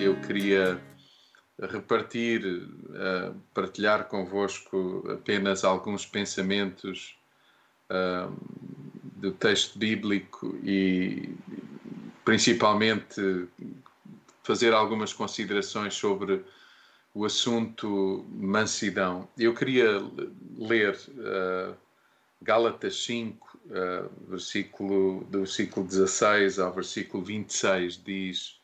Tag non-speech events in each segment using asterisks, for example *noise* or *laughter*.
eu queria repartir, uh, partilhar convosco apenas alguns pensamentos uh, do texto bíblico e principalmente fazer algumas considerações sobre o assunto mansidão. Eu queria ler uh, Gálatas 5, uh, versículo, do versículo 16 ao versículo 26, diz: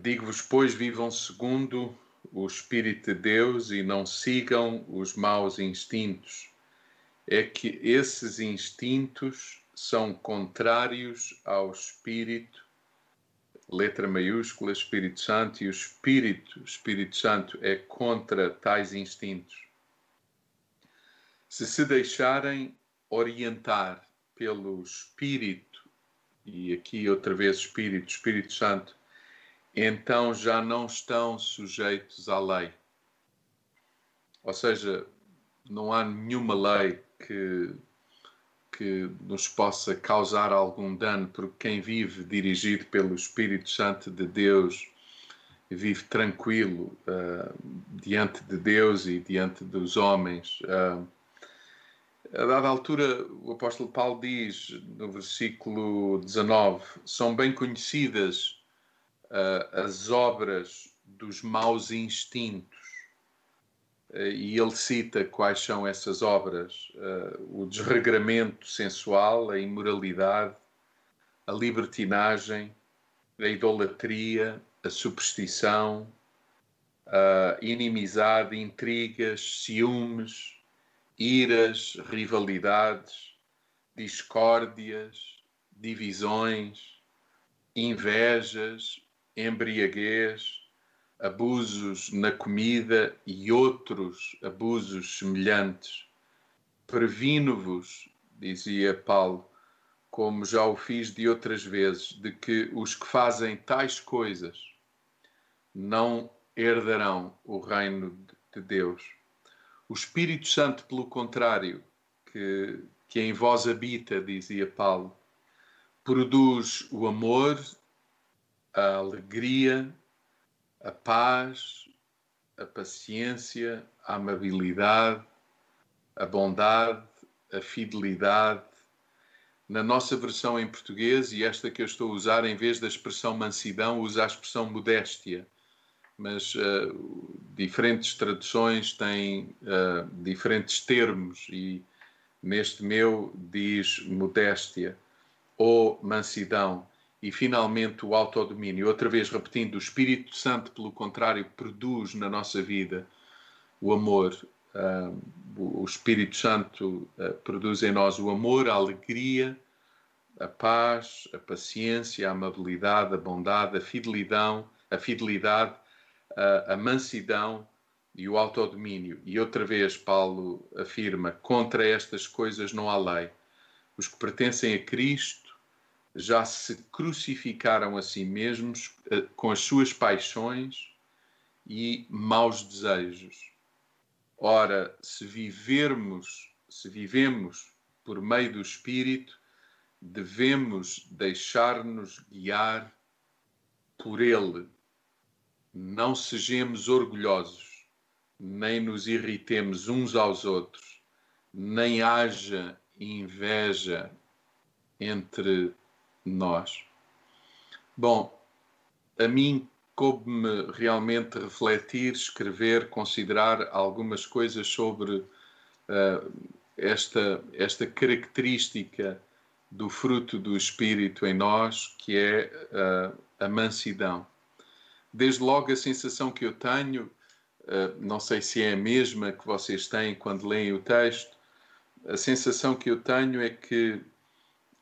Digo-vos, pois, vivam segundo o Espírito de Deus e não sigam os maus instintos. É que esses instintos são contrários ao Espírito, letra maiúscula, Espírito Santo, e o Espírito, Espírito Santo, é contra tais instintos se se deixarem orientar pelo Espírito, e aqui outra vez Espírito, Espírito Santo, então já não estão sujeitos à lei. Ou seja, não há nenhuma lei que, que nos possa causar algum dano, porque quem vive dirigido pelo Espírito Santo de Deus vive tranquilo uh, diante de Deus e diante dos homens. Uh, a dada altura, o apóstolo Paulo diz no versículo 19: são bem conhecidas uh, as obras dos maus instintos. Uh, e ele cita quais são essas obras: uh, o desregramento sensual, a imoralidade, a libertinagem, a idolatria, a superstição, a inimizade, intrigas, ciúmes iras, rivalidades, discórdias, divisões, invejas, embriaguez, abusos na comida e outros abusos semelhantes. Previno-vos, dizia Paulo, como já o fiz de outras vezes, de que os que fazem tais coisas não herdarão o reino de Deus. O Espírito Santo, pelo contrário, que, que em vós habita, dizia Paulo, produz o amor, a alegria, a paz, a paciência, a amabilidade, a bondade, a fidelidade. Na nossa versão em português, e esta que eu estou a usar, em vez da expressão mansidão, usa a expressão modéstia mas uh, diferentes traduções têm uh, diferentes termos e neste meu diz modéstia ou mansidão e finalmente o autodomínio. Outra vez repetindo, o Espírito Santo, pelo contrário, produz na nossa vida o amor. Uh, o Espírito Santo produz em nós o amor, a alegria, a paz, a paciência, a amabilidade, a bondade, a fidelidade, a fidelidade a, a mansidão e o autodomínio. E outra vez, Paulo afirma: contra estas coisas não há lei. Os que pertencem a Cristo já se crucificaram a si mesmos eh, com as suas paixões e maus desejos. Ora, se vivermos, se vivemos por meio do Espírito, devemos deixar-nos guiar por Ele não sejamos orgulhosos, nem nos irritemos uns aos outros, nem haja inveja entre nós. Bom, a mim coube-me realmente refletir, escrever, considerar algumas coisas sobre uh, esta, esta característica do fruto do Espírito em nós, que é uh, a mansidão desde logo a sensação que eu tenho, uh, não sei se é a mesma que vocês têm quando leem o texto, a sensação que eu tenho é que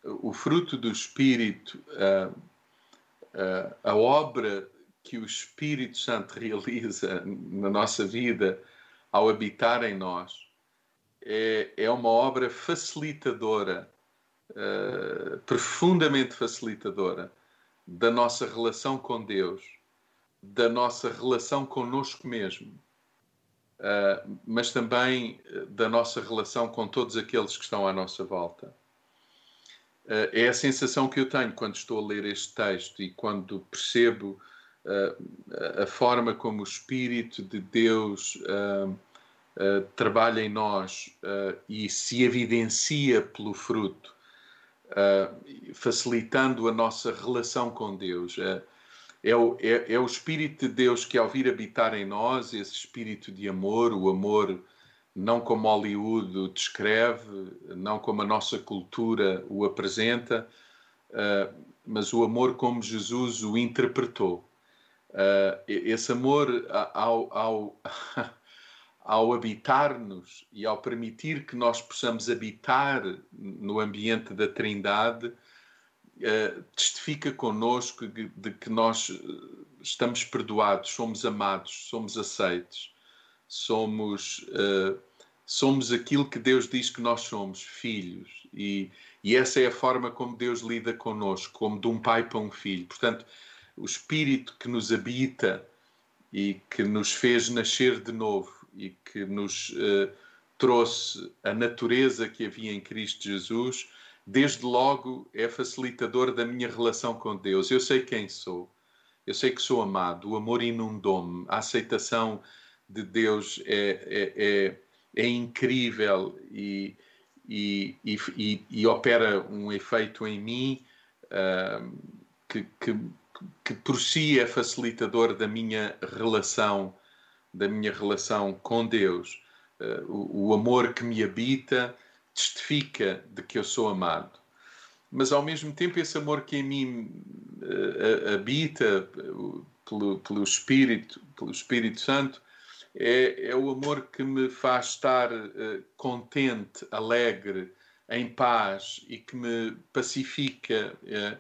o fruto do Espírito, uh, uh, a obra que o Espírito Santo *laughs* realiza na nossa vida ao habitar em nós, é, é uma obra facilitadora, profundamente facilitadora da nossa relação com Deus da nossa relação connosco mesmo, uh, mas também da nossa relação com todos aqueles que estão à nossa volta. Uh, é a sensação que eu tenho quando estou a ler este texto e quando percebo a forma como o Espírito de Deus trabalha em nós e se evidencia pelo fruto, facilitando a nossa relação com Deus. É o, é, é o Espírito de Deus que, ao vir habitar em nós, esse espírito de amor, o amor não como Hollywood o descreve, não como a nossa cultura o apresenta, uh, mas o amor como Jesus o interpretou. Uh, esse amor, ao, ao, *laughs* ao habitar-nos e ao permitir que nós possamos habitar no ambiente da Trindade, uh, testifica connosco de que nós estamos perdoados, somos amados, somos aceitos somos, uh, somos aquilo que Deus diz que nós somos, filhos. E, e essa é a forma como Deus lida connosco, como de um pai para um filho. Portanto, o Espírito que nos habita e que nos fez nascer de novo e que nos uh, trouxe a natureza que havia em Cristo Jesus, desde logo é facilitador da minha relação com Deus. Eu sei quem sou, eu sei que sou amado, o amor inundou-me, a aceitação de Deus é, é, é, é incrível e, e, e, e, opera um efeito em mim uh, que, que, que por si é facilitador da minha relação, da minha relação com Deus. Uh, o, o amor que me habita testifica de que eu sou amado mas ao mesmo tempo esse amor que em mim uh, habita pelo, pelo Espírito, pelo Espírito Santo, é, é o amor que me faz estar uh, contente, alegre, em paz e que me pacifica uh,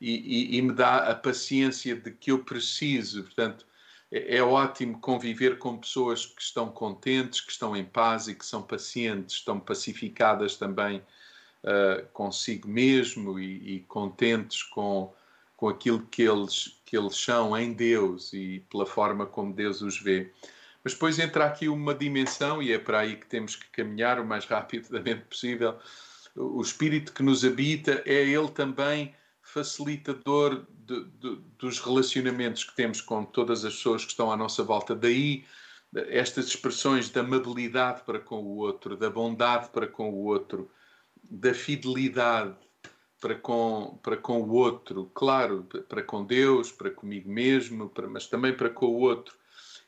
e, e, e, me dá a paciência de que eu preciso. Portanto, é, é, ótimo conviver com pessoas que estão contentes, que estão em paz e que são pacientes, estão pacificadas também uh, consigo mesmo e, e contentes com com aquilo que eles, que eles são em Deus e pela forma como Deus os vê. Mas depois entra aqui uma dimensão, e é para aí que temos que caminhar o mais *laughs* rapidamente possível. O Espírito que nos habita é ele também facilitador de, de, dos relacionamentos que temos com todas as pessoas que estão à nossa volta. Daí estas expressões da amabilidade para com o outro, da bondade para com o outro, da fidelidade para com, para com o outro, claro, para com Deus, para comigo mesmo, para, mas também para com o outro.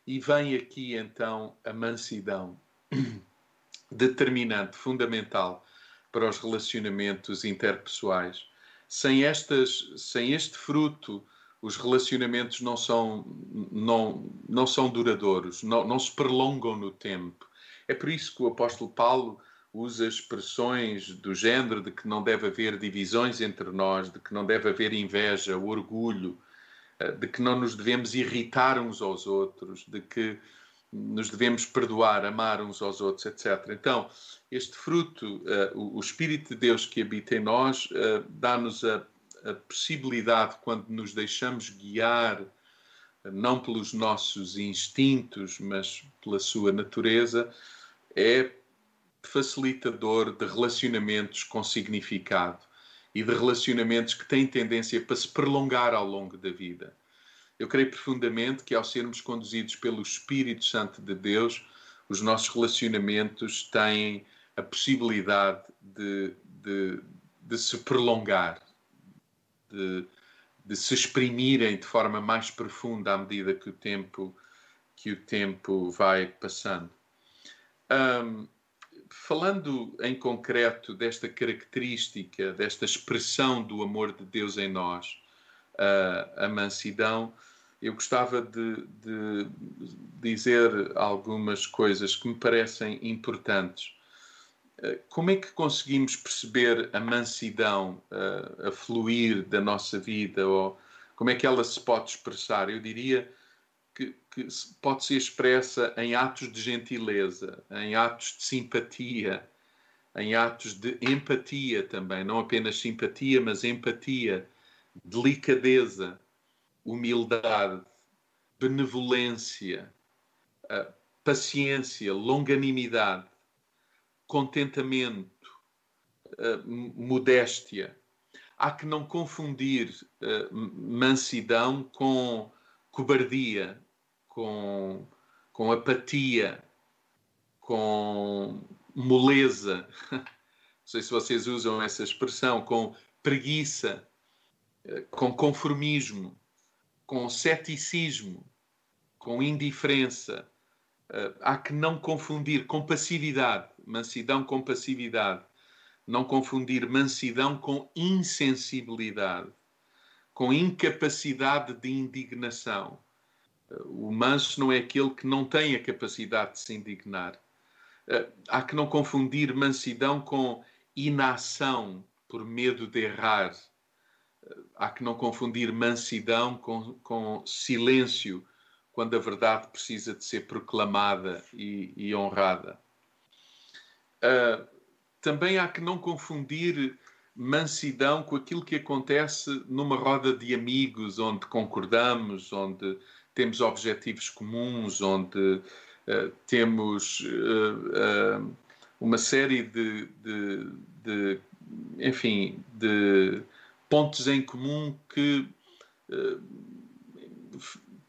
E vem aqui então a mansidão, *clears throat* determinante, fundamental para os relacionamentos interpessoais. Sem, estas, sem este fruto, os relacionamentos não são, não, não são duradouros, não, não se prolongam no tempo. É por isso que o apóstolo Paulo usa expressões do género de que não deve haver divisões entre nós, de que não deve haver inveja, orgulho, de que não nos devemos irritar uns aos outros, de que nos devemos perdoar, amar uns aos outros, etc. Então, este fruto, uh, o Espírito de Deus que habita em nós, uh, dá-nos a, a, possibilidade, quando nos deixamos guiar, não pelos nossos instintos, mas pela sua natureza, é facilitador de relacionamentos com significado e de relacionamentos que têm tendência para se prolongar ao longo da vida. Eu creio profundamente que, ao sermos conduzidos pelo Espírito Santo de Deus, os nossos relacionamentos têm a possibilidade de, de, de se prolongar, de, de, se exprimirem de forma mais profunda à medida que o tempo, que o tempo vai passando. Um, falando em concreto desta característica, desta expressão do amor de Deus em nós, a, a mansidão, eu gostava de, de, dizer algumas coisas que me parecem importantes. Eh, como é que conseguimos perceber a mansidão a, a fluir da nossa vida? Ou como é que ela se pode expressar? Eu diria que, que pode ser expressa em atos de gentileza, em atos de simpatia, em atos de empatia também, não apenas simpatia, mas empatia, delicadeza, humildade, benevolência, uh, paciência, longanimidade, contentamento, uh, modéstia. Há que não confundir uh, mansidão com cobardia, com, com apatia, com moleza. *laughs* Não sei se vocês usam essa expressão, com preguiça, eh, com conformismo, com ceticismo, com indiferença. Uh, há que não confundir com passividade, mansidão com passividade. Não confundir mansidão com insensibilidade, com incapacidade de indignação. O manso não é aquele que não tem a capacidade de se indignar. Uh, há que não confundir mansidão com inação por medo de errar. Há que não confundir mansidão com, com silêncio quando a verdade precisa de ser proclamada e, e honrada. Uh, também há que não confundir mansidão com aquilo que acontece numa roda de amigos, onde concordamos, onde temos objetivos comuns, onde uh, temos uh, uma série de, de, de, enfim, de pontos em comum que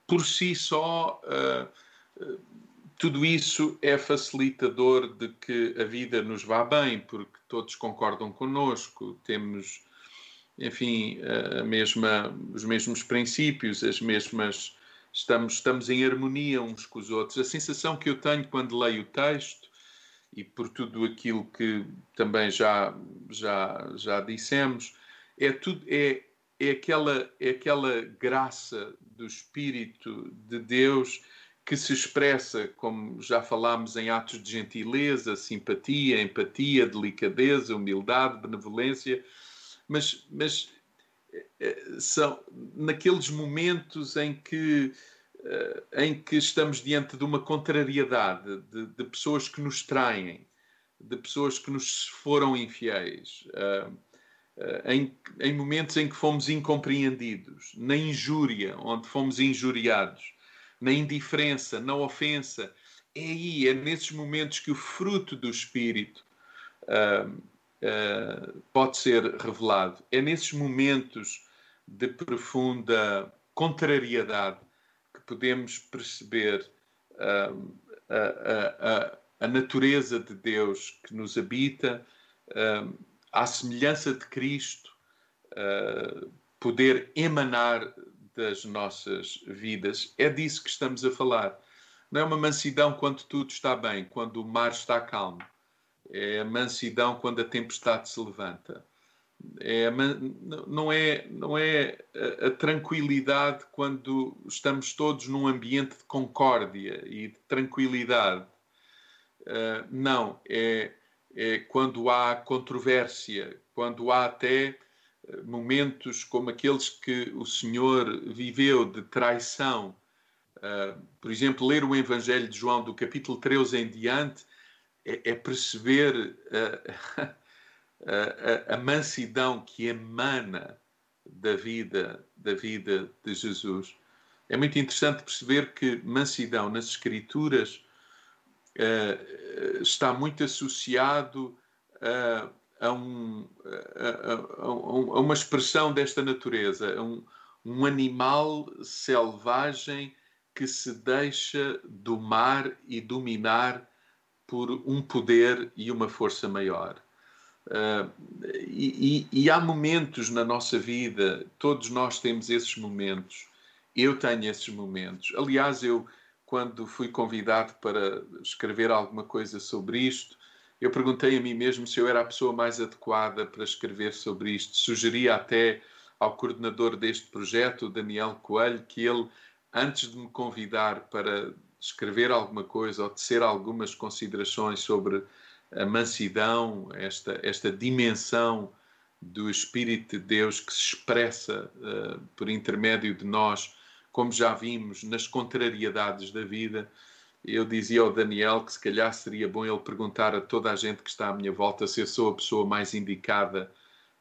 por si só, uh, tudo isso é facilitador de que a vida nos vá bem, porque todos concordam connosco, temos, enfim, mesma, os mesmos princípios, as mesmas. Estamos, estamos em harmonia uns com os outros. A sensação que eu tenho quando leio o texto, e por tudo aquilo que também já, já, já dissemos, é, tudo, é, é, aquela, é aquela graça do Espírito de Deus que se expressa, como já falámos, em atos de gentileza, simpatia, empatia, delicadeza, humildade, benevolência, mas, mas são naqueles momentos em que, eh, em que estamos diante de uma contrariedade, de, de pessoas que nos traem, de pessoas que nos foram infiéis. Eh, em, em momentos em que fomos incompreendidos, na injúria, onde fomos injuriados, na indiferença, na ofensa. É aí, é nesses momentos que o fruto do Espírito uh, pode ser revelado. É nesses momentos de profunda contrariedade que podemos perceber uh, a, a, a, natureza de Deus que nos habita à semelhança de Cristo, uh, poder emanar das nossas vidas. É disso que estamos a falar. Não é uma mansidão quando tudo está bem, quando o mar está calmo. É a mansidão quando a tempestade se levanta. É não é, não é a, a, tranquilidade quando estamos todos num ambiente de concórdia e de tranquilidade. Uh, não, é é quando há controvérsia, quando há até eh, momentos como aqueles que o Senhor viveu de traição. Uh, por exemplo, ler o Evangelho de João, do capítulo 13 em diante, é, é perceber uh, *laughs* a, a, a mansidão que emana da vida, da vida de Jesus. É muito interessante perceber que mansidão nas Escrituras uh, está muito associado uh, a, um, a, a, a, uma expressão desta natureza, um, um animal selvagem que se deixa domar e dominar por um poder e uma força maior. Uh, e, e, e, há momentos na nossa vida, todos nós temos esses momentos. Eu tenho esses momentos. Aliás, eu quando fui convidado para escrever alguma coisa sobre isto, eu perguntei a mim mesmo se eu era a pessoa mais adequada para escrever sobre isto. Sugeria até ao coordenador deste projeto, Daniel Coelho, que ele, antes de me convidar para escrever alguma coisa ou tecer algumas considerações sobre a mansidão, esta, esta dimensão do Espírito de Deus que se expressa uh, por intermédio de nós como já vimos nas contrariedades da vida, eu dizia ao Daniel que se calhar seria bom ele perguntar a toda a gente que está à minha volta se eu sou a pessoa mais indicada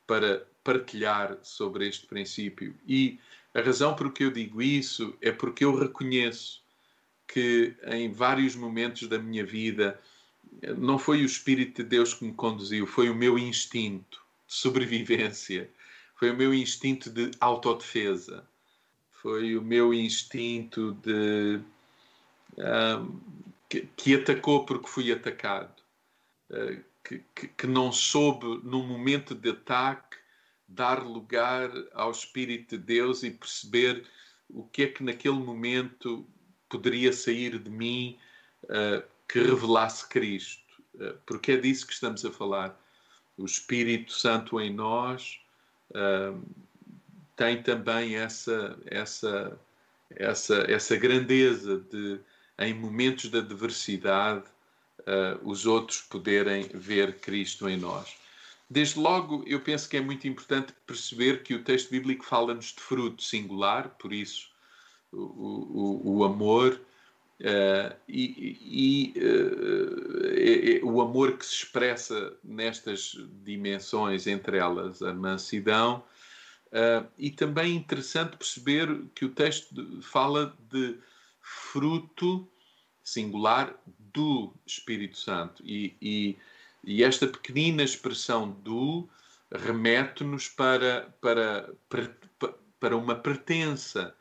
para partilhar sobre este princípio. E a razão por que eu digo isso é porque eu reconheço que em vários momentos da minha vida não foi o Espírito de Deus que me conduziu, foi o meu instinto de sobrevivência, foi o meu instinto de autodefesa Foi o meu instinto de um, que, que, atacou porque fui atacado, uh, que, que, que não soube, num momento de ataque, dar lugar ao Espírito de Deus e perceber o que é que naquele momento poderia sair de mim uh, que revelasse Cristo. Uh, porque é disso que estamos a falar. O Espírito Santo em nós uh, tem também essa, essa, essa, essa grandeza de, em momentos de adversidade, os outros poderem ver Cristo em nós. Desde logo, eu penso que é muito importante perceber que o texto bíblico fala-nos de fruto singular, por isso o, o, o amor uh, e, e uh, o amor que se expressa nestas dimensões, entre elas a mansidão. Uh, e também é interessante perceber que o texto fala de fruto singular do Espírito Santo e, e e esta pequenina expressão do remete-nos para, para, para, para uma pertença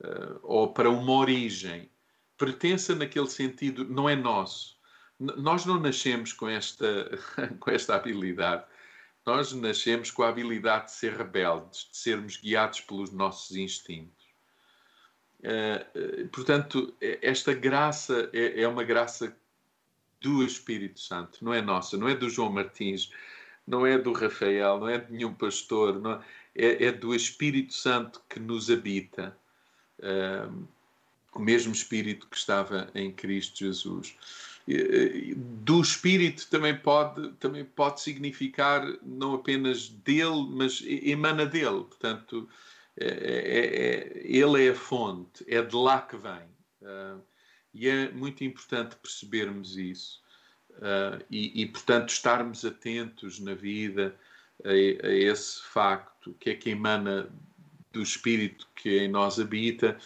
uh, ou para uma origem. Pertença naquele sentido não é nosso. N nós não nascemos com esta, *laughs* com esta habilidade. Nós nascemos com a habilidade de ser rebeldes, de sermos guiados pelos nossos instintos. Uh, uh, portanto, esta graça é, é uma graça do Espírito Santo, não é nossa, não é do João Martins, não é do Rafael, não é de nenhum pastor, não, é, é do Espírito Santo que nos habita. O mesmo Espírito que estava em Cristo Jesus. Do Espírito também pode, também pode significar não apenas dele, mas emana dele. Portanto, é, é, é, ele é a fonte, é de lá que vem. Uh, e é muito importante percebermos isso uh, e, e, portanto, estarmos atentos na vida a, a, esse facto, que é que emana do Espírito que em nós habita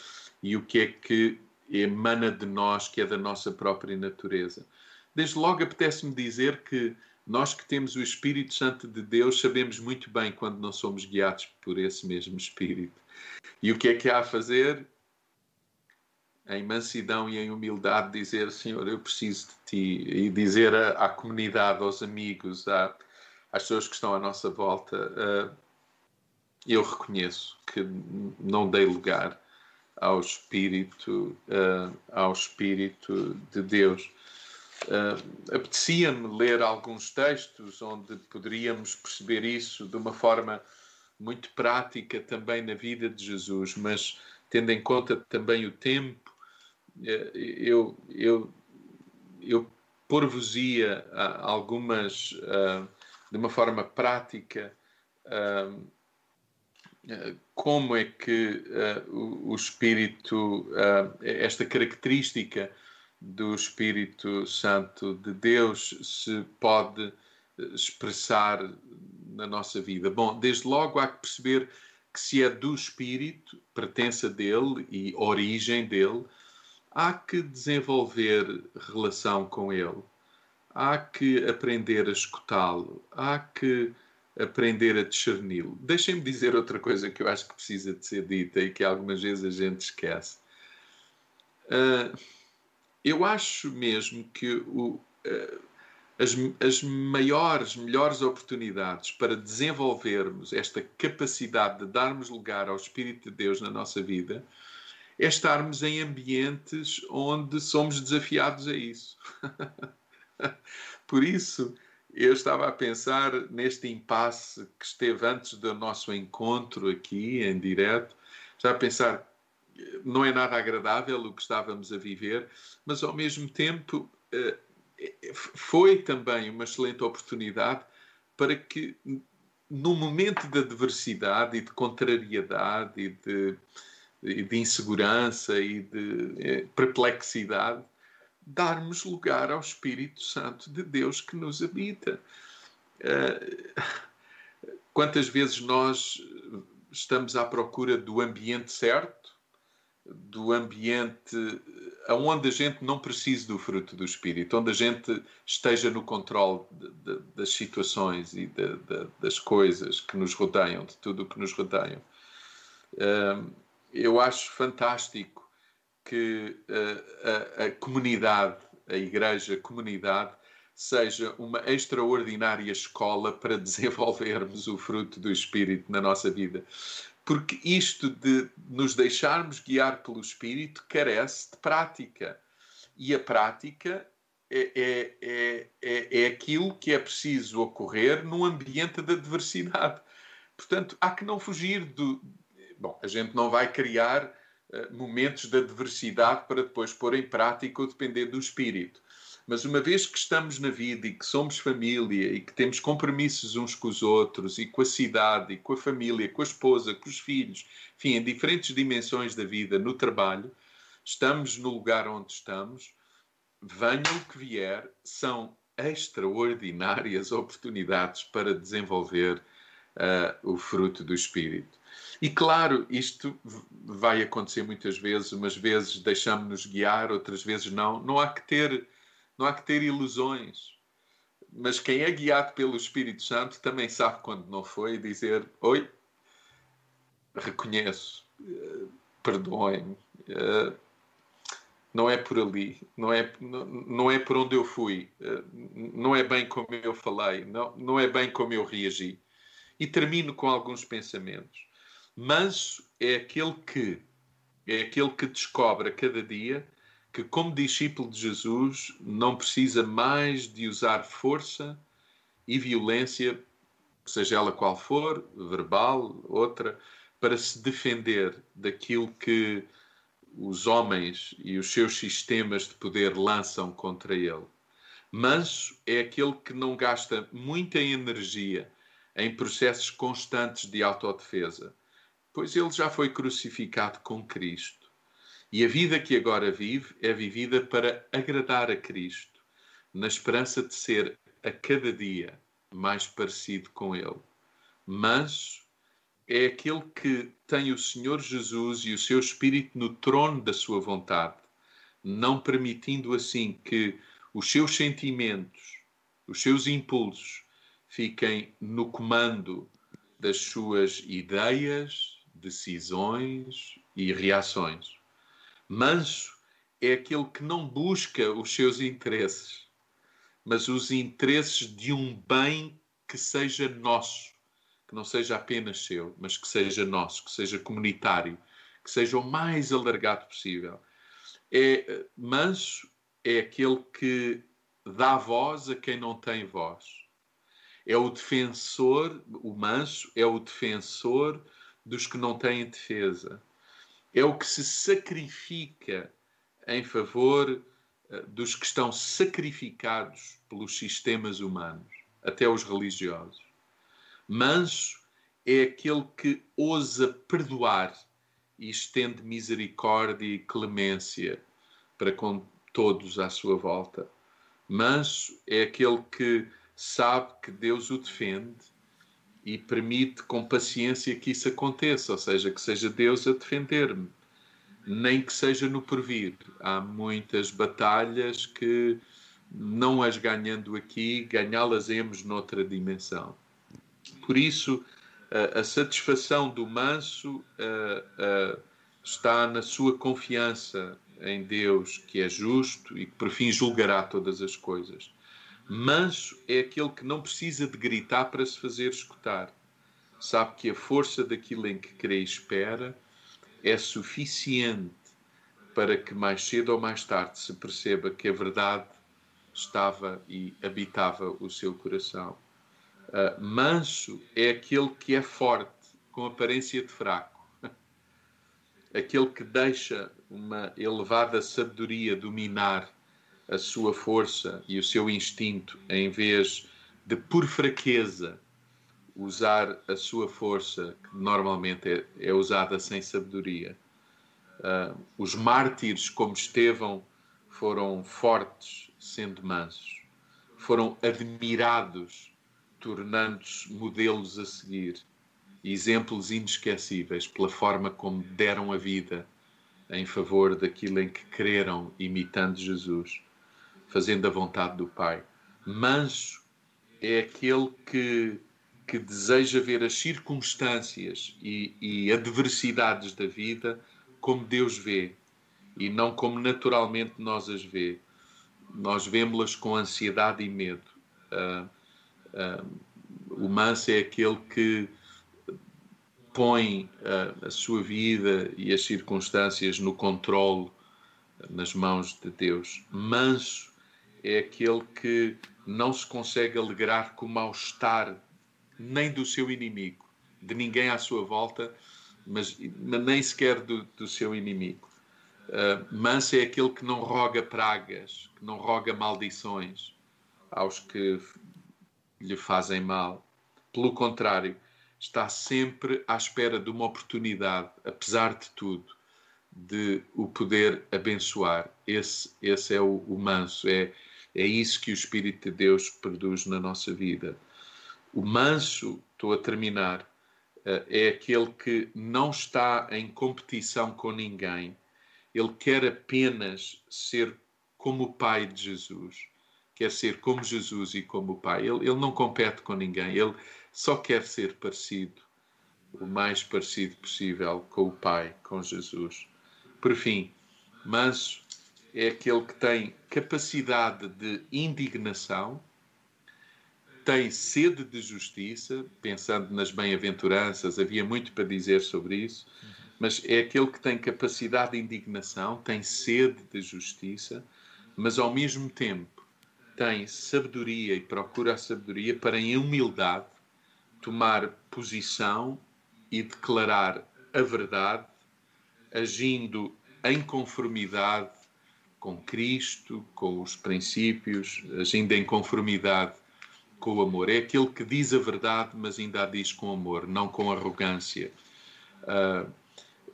e o que é que emana de nós, que é da nossa própria natureza. Desde logo, apetece-me dizer que nós que temos o Espírito Santo de Deus sabemos muito bem quando não somos guiados por esse mesmo Espírito. E o que é que há a fazer? em mansidão e em humildade dizer Senhor eu preciso de Ti e dizer à, à comunidade, aos amigos, à, às pessoas que estão à nossa volta uh, eu reconheço que não dei lugar ao Espírito uh, ao Espírito de Deus. Uh, apetecia-me ler alguns textos onde poderíamos perceber isso de uma forma muito prática também na vida de Jesus mas tendo em conta também o tempo é, eu, eu, eu por-vos-ia algumas, uh, de uma forma prática, uh, como é que uh, o, o, Espírito, esta característica do Espírito Santo de Deus se pode expressar na nossa vida. Bom, desde logo há que perceber que se é do Espírito, pertença dele e origem dele, há que desenvolver relação com ele, há que aprender a escutá-lo, há que aprender a discerni-lo. Deixem-me dizer outra coisa que eu acho que precisa de ser dita e que algumas vezes a gente esquece. Uh, eu acho mesmo que o, uh, as, as maiores, melhores oportunidades para desenvolvermos esta capacidade de darmos lugar ao Espírito de Deus na nossa vida é estarmos em ambientes onde somos desafiados a isso. *laughs* Por isso, eu estava a pensar neste impasse que esteve antes do nosso encontro aqui em direto, já a pensar não é nada agradável o que estávamos a viver, mas ao mesmo tempo eh, foi também uma excelente oportunidade para que no momento de adversidade e de contrariedade e de de insegurança e de eh, perplexidade, darmos lugar ao Espírito Santo de Deus que nos habita. Eh, quantas vezes nós estamos à procura do ambiente certo, do ambiente onde a gente não precise do fruto do Espírito, onde a gente esteja no controle das situações e de, das coisas que nos rodeiam, de tudo o que nos rodeiam. Uh, eu acho fantástico que a, a, a comunidade, a igreja, a comunidade, seja uma extraordinária escola para *laughs* desenvolvermos o fruto do Espírito na nossa vida. Porque isto de nos deixarmos guiar pelo Espírito carece de prática. E a prática é, é, é, é, é aquilo que é preciso ocorrer num ambiente de adversidade. Portanto, há que não fugir do. Bom, a gente não vai criar momentos de adversidade para depois pôr em prática ou depender do espírito. Mas uma vez que estamos na vida e que somos família e que temos compromissos uns com os outros e com a cidade e com a família, com a esposa, com os filhos, enfim, em diferentes dimensões da vida, no trabalho, estamos no lugar onde estamos, venha o que vier, são extraordinárias *laughs* oportunidades para desenvolver uh, o fruto do Espírito. E claro, isto vai acontecer muitas vezes, umas vezes deixamos-nos guiar, outras vezes não. Não há que ter não há que ter ilusões. Mas quem é guiado pelo Espírito Santo também sabe quando não foi dizer: Oi, reconheço, uh, perdoem-me, uh, não é por ali, não é, não, não é por onde eu fui, uh, não é bem como eu falei, não, não é bem como eu reagi. E termino com alguns pensamentos. Manso é aquele que é aquele que descobre a cada dia que, como discípulo de Jesus, não precisa mais de usar força e violência, seja ela qual for, verbal, outra, para se defender daquilo que os homens e os seus sistemas de poder lançam contra ele. Manso é aquele que não gasta muita energia em processos constantes de autodefesa, pois ele já foi crucificado com Cristo e a vida que agora vive é vivida para agradar a Cristo, na esperança de ser a cada dia mais parecido com Ele. Mas é aquele que tem o Senhor Jesus e o seu Espírito no trono da sua vontade, não permitindo assim que os seus sentimentos, os seus impulsos fiquem no comando das suas ideias, decisões e reações. Manso é aquele que não busca os seus interesses, mas os interesses de um bem que seja nosso, que não seja apenas seu, mas que seja nosso, que seja comunitário, que seja o mais alargado possível. É, manso é aquele que dá voz a quem não tem voz. É o defensor, o manso é o defensor dos que não têm defesa é o que se sacrifica em favor eh, dos que estão sacrificados pelos sistemas humanos, até os religiosos. Manso é aquele que ousa perdoar e estende misericórdia e clemência para com todos à sua volta. Manso é aquele que sabe que Deus o defende e permite com paciência que isso aconteça, ou seja, que seja Deus a defender-me, nem que seja no porvir. Há muitas batalhas que, não as ganhando aqui, ganhá-las-emos noutra dimensão. Por isso, a, a satisfação do manso está na sua confiança em Deus, que é justo e que por fim julgará todas as coisas. Manso é aquele que não precisa de gritar para se fazer escutar. Sabe que a força daquilo em que crê e espera é suficiente para que mais cedo ou mais tarde se perceba que a verdade estava e habitava o seu coração. Uh, manso é aquele que é forte, com aparência de fraco. *laughs* aquele que deixa uma elevada sabedoria dominar a sua força e o seu instinto, em vez de, por fraqueza, usar a sua força, que normalmente é, é usada sem sabedoria. Uh, os mártires, como Estevão, foram fortes, sendo mansos. Foram admirados, tornando-se modelos a seguir, exemplos inesquecíveis pela forma como deram a vida em favor daquilo em que creram, imitando Jesus fazendo a vontade do Pai. Manso é aquele que que deseja ver as circunstâncias e, e adversidades da vida como Deus vê e não como naturalmente nós as vê. Nós vemos-las com ansiedade e medo. Uh, uh, o manso é aquele que põe uh, a sua vida e as circunstâncias no controle, nas mãos de Deus. Manso é aquele que não se consegue alegrar com o mal-estar nem do seu inimigo, de ninguém à sua volta, mas nem sequer do, do seu inimigo. Uh, manso é aquele que não roga pragas, que não roga maldições aos que lhe fazem mal. Pelo contrário, está sempre à espera de uma oportunidade, apesar de tudo, de o poder abençoar. Esse, esse é o, o manso, é, é isso que o Espírito de Deus produz na nossa vida. O manso, estou a terminar, eh, é aquele que não está em competição com ninguém. Ele quer apenas ser como o Pai de Jesus. Quer ser como Jesus e como o Pai. Ele, ele não compete com ninguém. Ele só quer ser parecido, o mais parecido possível com o Pai, com Jesus. Por fim, manso é aquele que tem capacidade de indignação, tem sede de justiça, pensando nas bem-aventuranças, havia muito para dizer sobre isso, mas é aquele que tem capacidade de indignação, tem sede de justiça, mas ao mesmo tempo tem sabedoria e procura a sabedoria para, em humildade, tomar posição e declarar a verdade, agindo em conformidade com Cristo, com os princípios, agindo em conformidade com o amor. É aquele que diz a verdade, mas ainda a diz com amor, não com arrogância. Uh,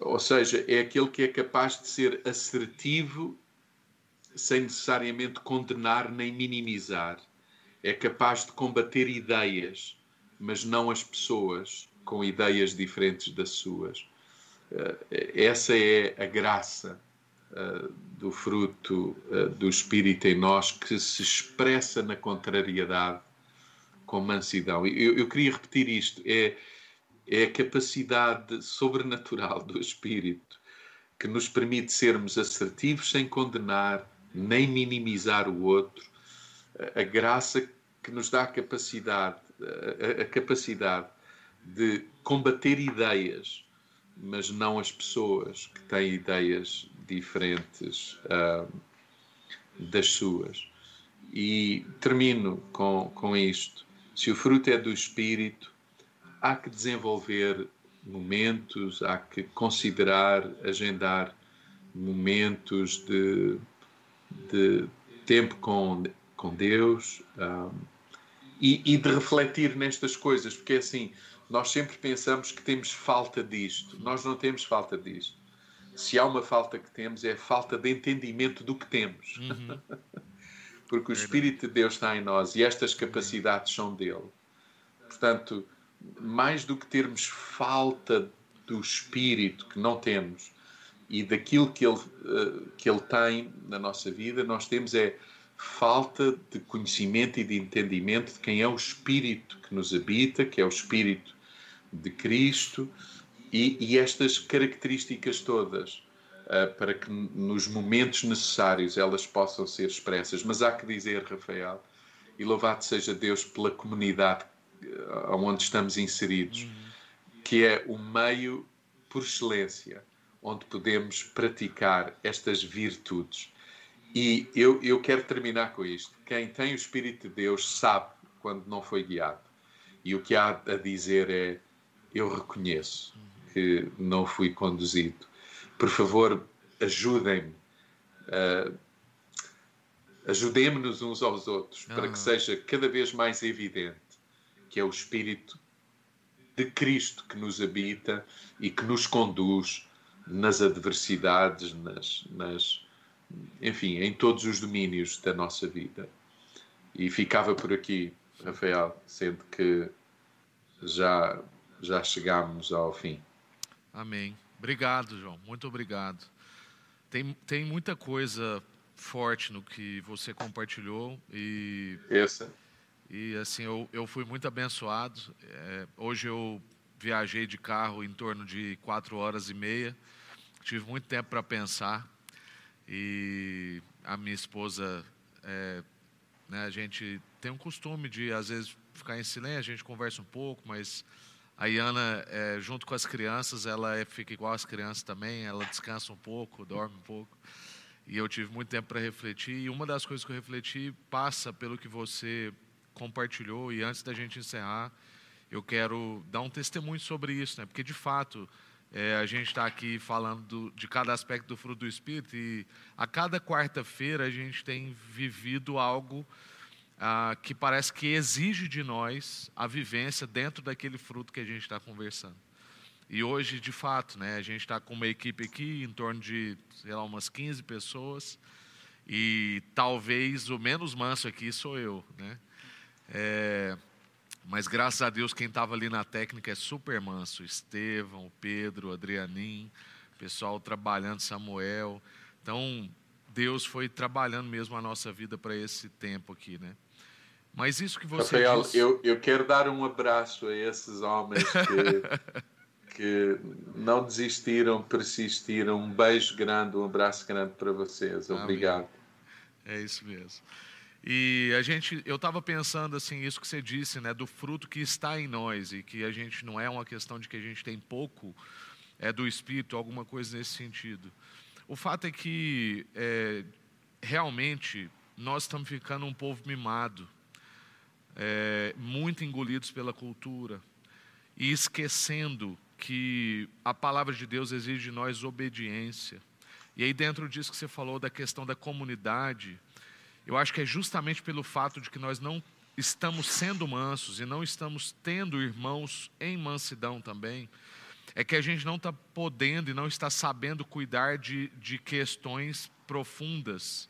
ou seja, é aquele que é capaz de ser assertivo sem necessariamente condenar nem minimizar. É capaz de combater ideias mas não as pessoas com ideias diferentes das suas. Eh, essa é a graça do fruto eh, do Espírito em nós que se expressa na contrariedade com mansidão. Eu, eu queria repetir isto: é, é a capacidade sobrenatural do Espírito que nos permite sermos assertivos sem condenar nem minimizar o outro, a graça que nos dá a capacidade a, a capacidade de combater ideias, mas não as pessoas que têm ideias diferentes uh, das suas. E termino com, com isto. Se o fruto é do espírito, há que desenvolver momentos, há que considerar, agendar momentos de, de tempo com, com Deus. Um, ah, e, e de refletir nestas coisas, porque é assim, nós sempre pensamos que temos falta disto. Nós não temos falta disto. Se há uma falta que temos, é a falta de entendimento do que temos. Uhum. *laughs* porque o Espírito de Deus está em nós e estas capacidades são dele. Portanto, mais do que termos falta do Espírito que não temos e daquilo que ele, eh, que ele tem na nossa vida, nós temos é falta de conhecimento e de entendimento de quem é o Espírito que nos habita, que é o Espírito de Cristo, e, e estas características todas, uh, para que nos momentos necessários elas possam ser expressas. Mas há que dizer, Rafael, e louvado seja Deus pela comunidade uh, onde estamos inseridos, uhum. que é o meio por excelência onde podemos praticar estas virtudes e eu, eu quero terminar com isto. Quem tem o Espírito de Deus sabe quando não foi guiado. E o que há a dizer é: eu reconheço que não fui conduzido. Por favor, ajudem-me. Uh, Ajudemos-nos uns aos outros para que ah. seja cada vez mais evidente que é o Espírito de Cristo que nos habita e que nos conduz nas adversidades, nas, nas, enfim, em todos os domínios da nossa vida. E ficava por aqui, Rafael, sendo que já, já chegámos ao fim. Amém. Obrigado, João. Muito obrigado. Tem, tem muita coisa forte no que você compartilhou e Essa. E assim, eu, eu fui muito abençoado. É, hoje eu viajei de carro em torno de quatro horas e meia. Tive muito tempo para pensar. E a minha esposa, é, né, a gente tem um costume de, às vezes, ficar em silêncio, a gente conversa um pouco, mas a Iana, é, junto com as crianças, ela é, fica igual às crianças também, ela descansa um pouco, dorme um pouco. E eu tive muito tempo para refletir, e uma das coisas que eu refleti passa pelo que você compartilhou, e antes da gente encerrar, eu quero dar um testemunho sobre isso, né? porque de fato é, a gente está aqui falando do, de cada aspecto do fruto do Espírito, e a cada quarta-feira a gente tem vivido algo ah, que parece que exige de nós a vivência dentro daquele fruto que a gente está conversando. E hoje, de fato, né, a gente está com uma equipe aqui em torno de, sei lá, umas 15 pessoas. E talvez o menos manso aqui sou eu. Né? É, mas graças a Deus, quem estava ali na técnica é super manso. Estevão, Pedro, Adrianim, pessoal trabalhando, Samuel. Então, Deus foi trabalhando mesmo a nossa vida para esse tempo aqui, né? Mas isso que você Rafael, disse... eu, eu quero dar um abraço a esses homens que *laughs* que não desistiram, persistiram. Um beijo grande, um abraço grande para vocês. Obrigado. Amém. É isso mesmo. E a gente, eu estava pensando assim, isso que você disse, né, do fruto que está em nós e que a gente não é uma questão de que a gente tem pouco é do espírito, alguma coisa nesse sentido. O fato é que é, realmente nós estamos ficando um povo mimado, é, muito engolidos pela cultura e esquecendo que a palavra de Deus exige de nós obediência. E aí, dentro disso que você falou da questão da comunidade, eu acho que é justamente pelo fato de que nós não estamos sendo mansos e não estamos tendo irmãos em mansidão também, é que a gente não está podendo e não está sabendo cuidar de, de questões profundas,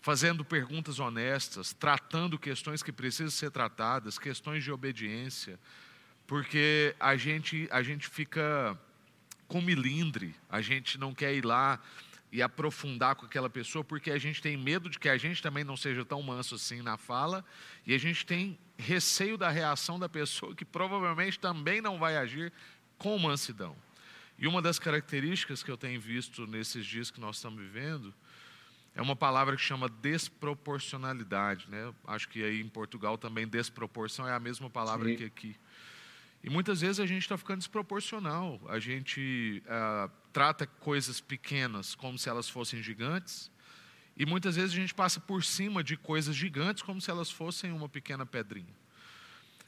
fazendo perguntas honestas, tratando questões que precisam ser tratadas, questões de obediência, porque a gente, a gente fica com milindre, a gente não quer ir lá e aprofundar com aquela pessoa, porque a gente tem medo de que a gente também não seja tão manso assim na fala, e a gente tem receio da reação da pessoa, que provavelmente também não vai agir com mansidão. E uma das características que eu tenho visto nesses dias que nós estamos vivendo é uma palavra que chama desproporcionalidade. Né? Acho que aí em Portugal também desproporção é a mesma palavra Sim. que aqui. E muitas vezes a gente está ficando desproporcional. A gente ah, trata coisas pequenas como se elas fossem gigantes. E muitas vezes a gente passa por cima de coisas gigantes como se elas fossem uma pequena pedrinha.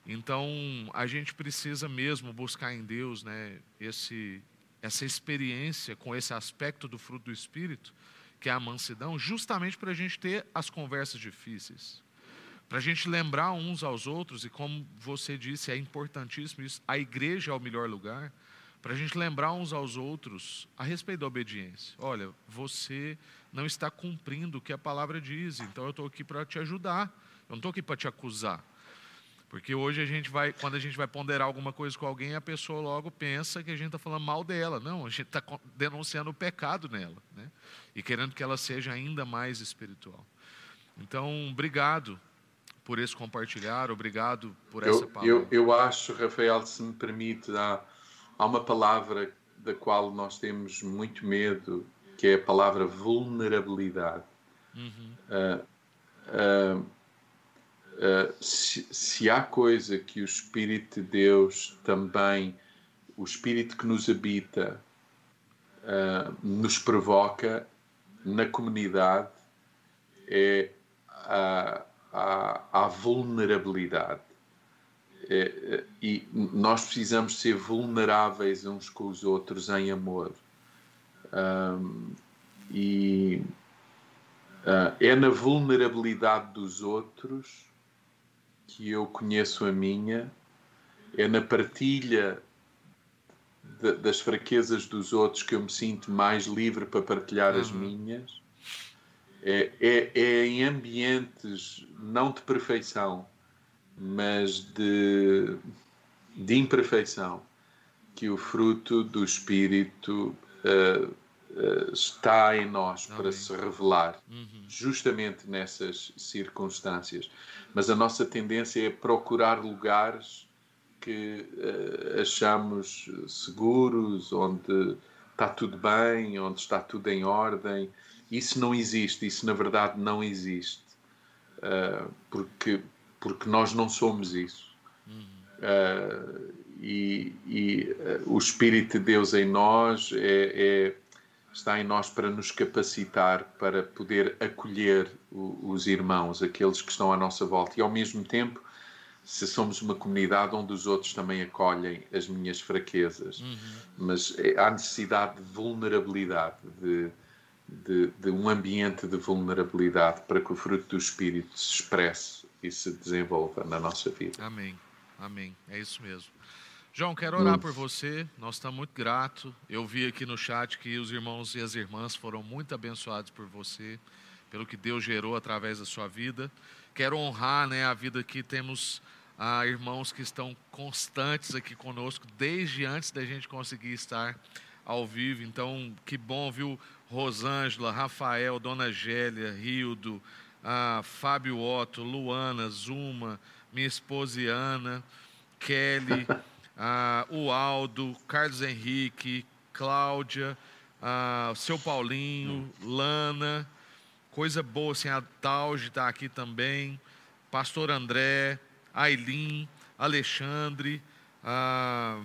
Então, a gente precisa mesmo buscar em Deus né, esse, essa experiência com esse aspecto do fruto do Espírito, que é a mansidão, justamente para a gente ter as conversas difíceis para a gente lembrar uns aos outros, e como você disse, é importantíssimo isso, a igreja é o melhor lugar, para a gente lembrar uns aos outros a respeito da obediência. Olha, você não está cumprindo o que a palavra diz, então eu estou aqui para te ajudar, eu não estou aqui para te acusar. Porque hoje a gente vai, quando a gente vai ponderar alguma coisa com alguém, a pessoa logo pensa que a gente está falando mal dela. Não, a gente está denunciando o pecado nela, né? E querendo que ela seja ainda mais espiritual. Então, obrigado por esse compartilhar, obrigado por essa palavra. Eu, eu acho, Rafael, se me permite, há, há uma palavra da qual nós temos muito medo, que é a palavra vulnerabilidade. Uhum. Uh, uh, uh, se, se, há coisa que o Espírito de Deus também, o Espírito que nos habita, nos provoca na comunidade, é a à, à vulnerabilidade. É, e nós precisamos ser vulneráveis uns com os outros em amor. Um, e uh, é na vulnerabilidade dos outros que eu conheço a minha, é na partilha de, das fraquezas dos outros que eu me sinto mais livre para partilhar uhum. as minhas é, é, é em ambientes não de perfeição, mas de, de imperfeição, que o fruto do Espírito uh, uh, está em nós para se revelar, uhum. justamente nessas circunstâncias. Mas a nossa tendência é procurar lugares que uh, achamos seguros, onde está tudo bem, onde está tudo em ordem. Isso não existe, isso na verdade não existe, uh, porque, porque nós não somos isso. Uh, e, e o Espírito de Deus em nós é, é, está em nós para nos capacitar para poder acolher o, os irmãos, aqueles que estão à nossa volta, e ao mesmo tempo se somos uma comunidade onde os outros também acolhem as minhas fraquezas. Uhum. Mas é, há necessidade de vulnerabilidade, de, de, de, um ambiente de vulnerabilidade para que o fruto do Espírito se expresse e se desenvolva na nossa vida. Amém. Amém. É isso mesmo. João, quero orar por você. Nós estamos muito gratos. Eu vi aqui no chat que os irmãos e as irmãs foram muito abençoados por você, pelo que Deus gerou através da sua vida. Quero honrar né, a vida que temos ah, irmãos que estão constantes aqui conosco desde antes da gente conseguir estar ao vivo. Então, que bom, viu? Rosângela, Rafael, Dona Gélia, Rildo, ah, Fábio Otto, Luana, Zuma, minha esposa Ana, Kelly, *laughs* ah, o Aldo, Carlos Henrique, Cláudia, ah, seu Paulinho, Lana, coisa boa, assim, a Tauge está aqui também, Pastor André, Aileen, Alexandre, ah,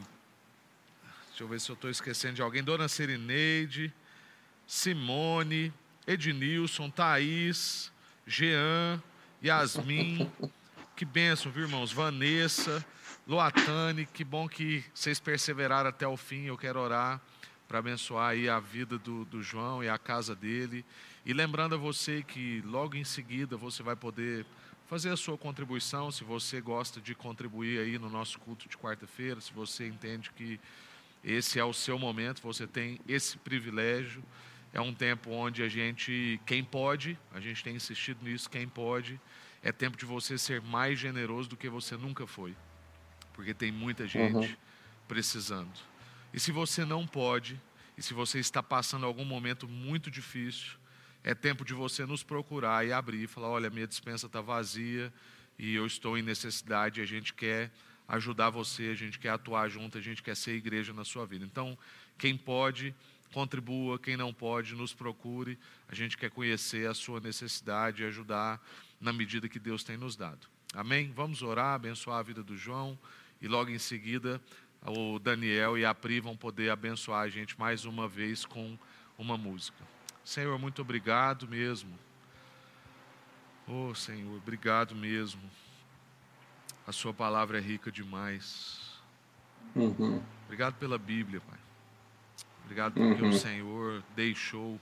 deixa eu ver se eu estou esquecendo de alguém, Dona Serineide, Simone, Ednilson, Thaís, Jean, Yasmin, que benção, viu, irmãos? Vanessa, Loatane, que bom que vocês perseveraram até o fim. Eu quero orar para abençoar aí a vida do, do João e a casa dele. E lembrando a você que logo em seguida você vai poder fazer a sua contribuição, se você gosta de contribuir aí no nosso culto de quarta-feira, se você entende que esse é o seu momento, você tem esse privilégio. É um tempo onde a gente, quem pode, a gente tem insistido nisso, quem pode, é tempo de você ser mais generoso do que você nunca foi. Porque tem muita gente uhum. precisando. E se você não pode, e se você está passando algum momento muito difícil, é tempo de você nos procurar e abrir e falar: olha, minha dispensa está vazia e eu estou em necessidade. A gente quer ajudar você, a gente quer atuar junto, a gente quer ser igreja na sua vida. Então, quem pode, contribua, quem não pode, nos procure. A gente quer conhecer a sua necessidade e ajudar na medida que Deus tem nos dado. Amém? Vamos orar, abençoar a vida do João e logo em seguida o Daniel e a Pri vão poder abençoar a gente mais uma vez com uma música. Senhor, muito obrigado mesmo. Oh, Senhor, obrigado mesmo. A Sua palavra é rica demais. Uhum. Obrigado pela Bíblia, Pai. Obrigado porque uhum. o Senhor deixou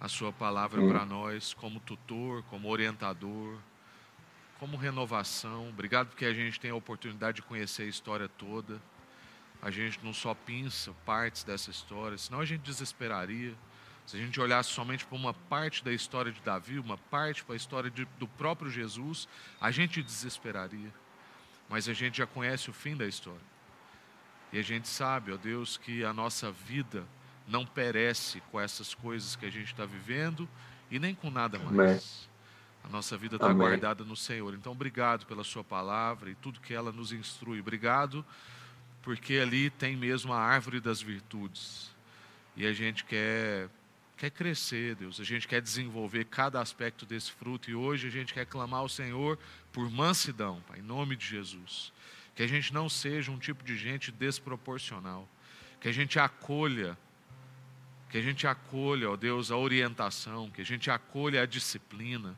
a Sua palavra uhum. para nós como tutor, como orientador, como renovação. Obrigado porque a gente tem a oportunidade de conhecer a história toda. A gente não só pinça partes dessa história, senão a gente desesperaria. Se a gente olhasse somente para uma parte da história de Davi, uma parte para a história de, do próprio Jesus, a gente desesperaria. Mas a gente já conhece o fim da história. E a gente sabe, ó Deus, que a nossa vida não perece com essas coisas que a gente está vivendo e nem com nada mais. Amém. A nossa vida está guardada no Senhor. Então, obrigado pela Sua palavra e tudo que ela nos instrui. Obrigado, porque ali tem mesmo a árvore das virtudes. E a gente quer quer crescer, Deus. A gente quer desenvolver cada aspecto desse fruto e hoje a gente quer clamar ao Senhor por mansidão, Pai, em nome de Jesus. Que a gente não seja um tipo de gente desproporcional. Que a gente acolha, que a gente acolha, ó Deus, a orientação, que a gente acolha a disciplina,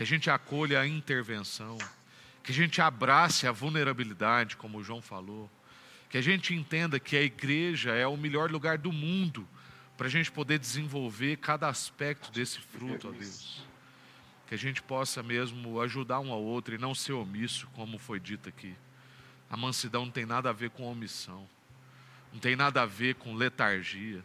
que a gente acolha a intervenção, que a gente abrace a vulnerabilidade, como o João falou. Que a gente entenda que a igreja é o melhor lugar do mundo para a gente poder desenvolver cada aspecto desse fruto, ó Deus. Que a gente possa mesmo ajudar um ao outro e não ser omisso, como foi dito aqui. A mansidão não tem nada a ver com omissão, não tem nada a ver com letargia.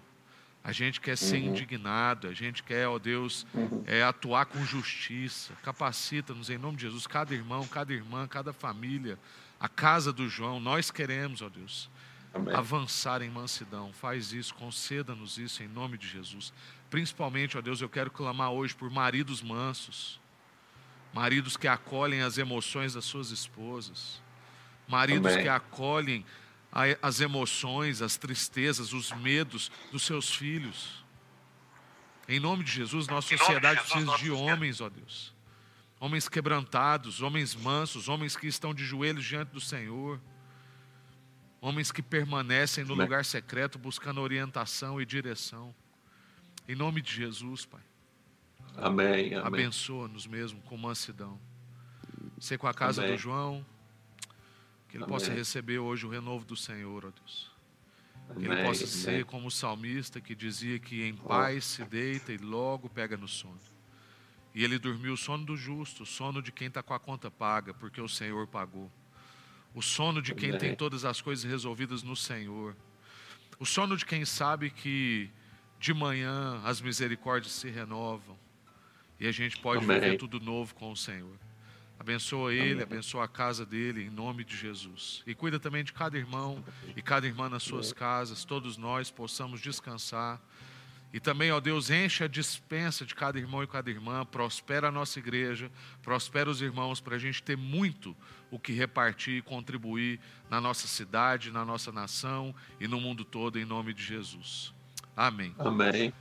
A gente quer ser uhum. indignado, a gente quer, ó Deus, uhum. é, atuar com justiça. Capacita-nos em nome de Jesus, cada irmão, cada irmã, cada família, a casa do João. Nós queremos, ó Deus, Amém. avançar em mansidão. Faz isso, conceda-nos isso em nome de Jesus. Principalmente, ó Deus, eu quero clamar hoje por maridos mansos, maridos que acolhem as emoções das suas esposas, maridos Amém. que acolhem as emoções, as tristezas, os medos dos seus filhos. Em nome de Jesus, nossa sociedade precisa de homens, ó Deus. Homens quebrantados, homens mansos, homens que estão de joelhos diante do Senhor. Homens que permanecem no lugar secreto buscando orientação e direção. Em nome de Jesus, Pai. Amém. amém. Abençoa-nos mesmo com mansidão. Ser com a casa amém. do João, que ele amém. possa receber hoje o renovo do Senhor, ó Deus. Que ele possa ser como o salmista que dizia que em paz se deita e logo pega no sono. E ele dormiu o sono do justo, o sono de quem está com a conta paga, porque o Senhor pagou. O sono de quem tem todas as coisas resolvidas no Senhor. O sono de quem sabe que de manhã as misericórdias se renovam e a gente pode Amém. viver tudo novo com o Senhor. Abençoa ele, Amém. abençoa a casa dele, em nome de Jesus. E cuida também de cada irmão e cada irmã nas suas casas, todos nós possamos descansar. E também, ó Deus, enche a dispensa de cada irmão e cada irmã, prospera a nossa igreja, prospera os irmãos, para a gente ter muito o que repartir e contribuir na nossa cidade, na nossa nação e no mundo todo, em nome de Jesus. Amém. Amém.